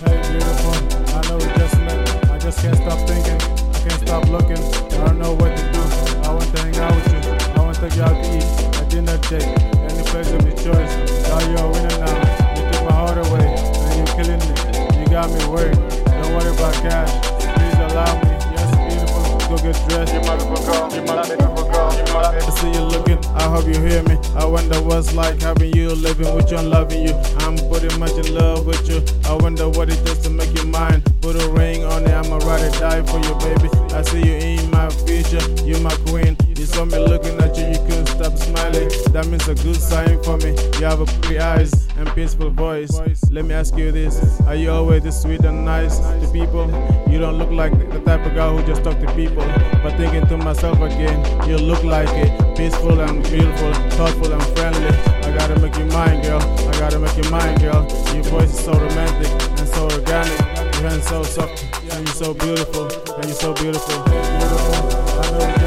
Hey, beautiful. I know it just meant. I just can't stop thinking. I can't stop looking. I don't know what to do. You I see you looking, I hope you hear me. I wonder what's like having you living with you and loving you. I'm pretty much in love with you. I wonder what it does to make you mine. Put a ring on it, I'ma ride or die for you, baby. For me. You have a pretty eyes and peaceful voice. Let me ask you this: Are you always this sweet and nice to people? You don't look like the type of guy who just talk to people. But thinking to myself again, you look like it. Peaceful and beautiful, thoughtful and friendly. I gotta make you mine, girl. I gotta make you mine, girl. Your voice is so romantic and so organic. Your hands so soft and you're so beautiful. And you're so beautiful, beautiful. I know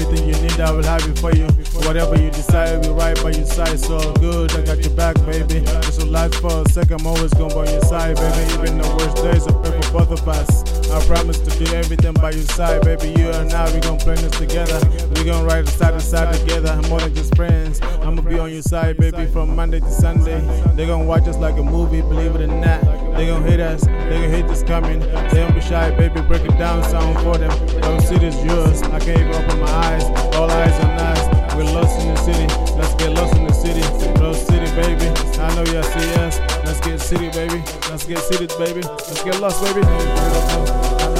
Everything you need, I will have it for you. Whatever you decide, be right by your side. So good, I got your back, baby. This will last for a second, I'm always gonna be by your side, baby. Even the worst days are pray for both of us. I promise to do everything by your side, baby. You and I, we gon' plan this together. We gon' ride side to side together, I'm more than just friends. Be on your side, baby, from Monday to Sunday. They gon' watch us like a movie, believe it or not. They gon' hate us, they gon' hate this coming. They don't be shy, baby, break it down, sound for them. Don't see this yours, I can't even open my eyes. All eyes on us, we're lost in the city. Let's get lost in the city, lost city, baby. I know you see us. Let's get city, baby. Let's get city, baby. Let's get lost, baby.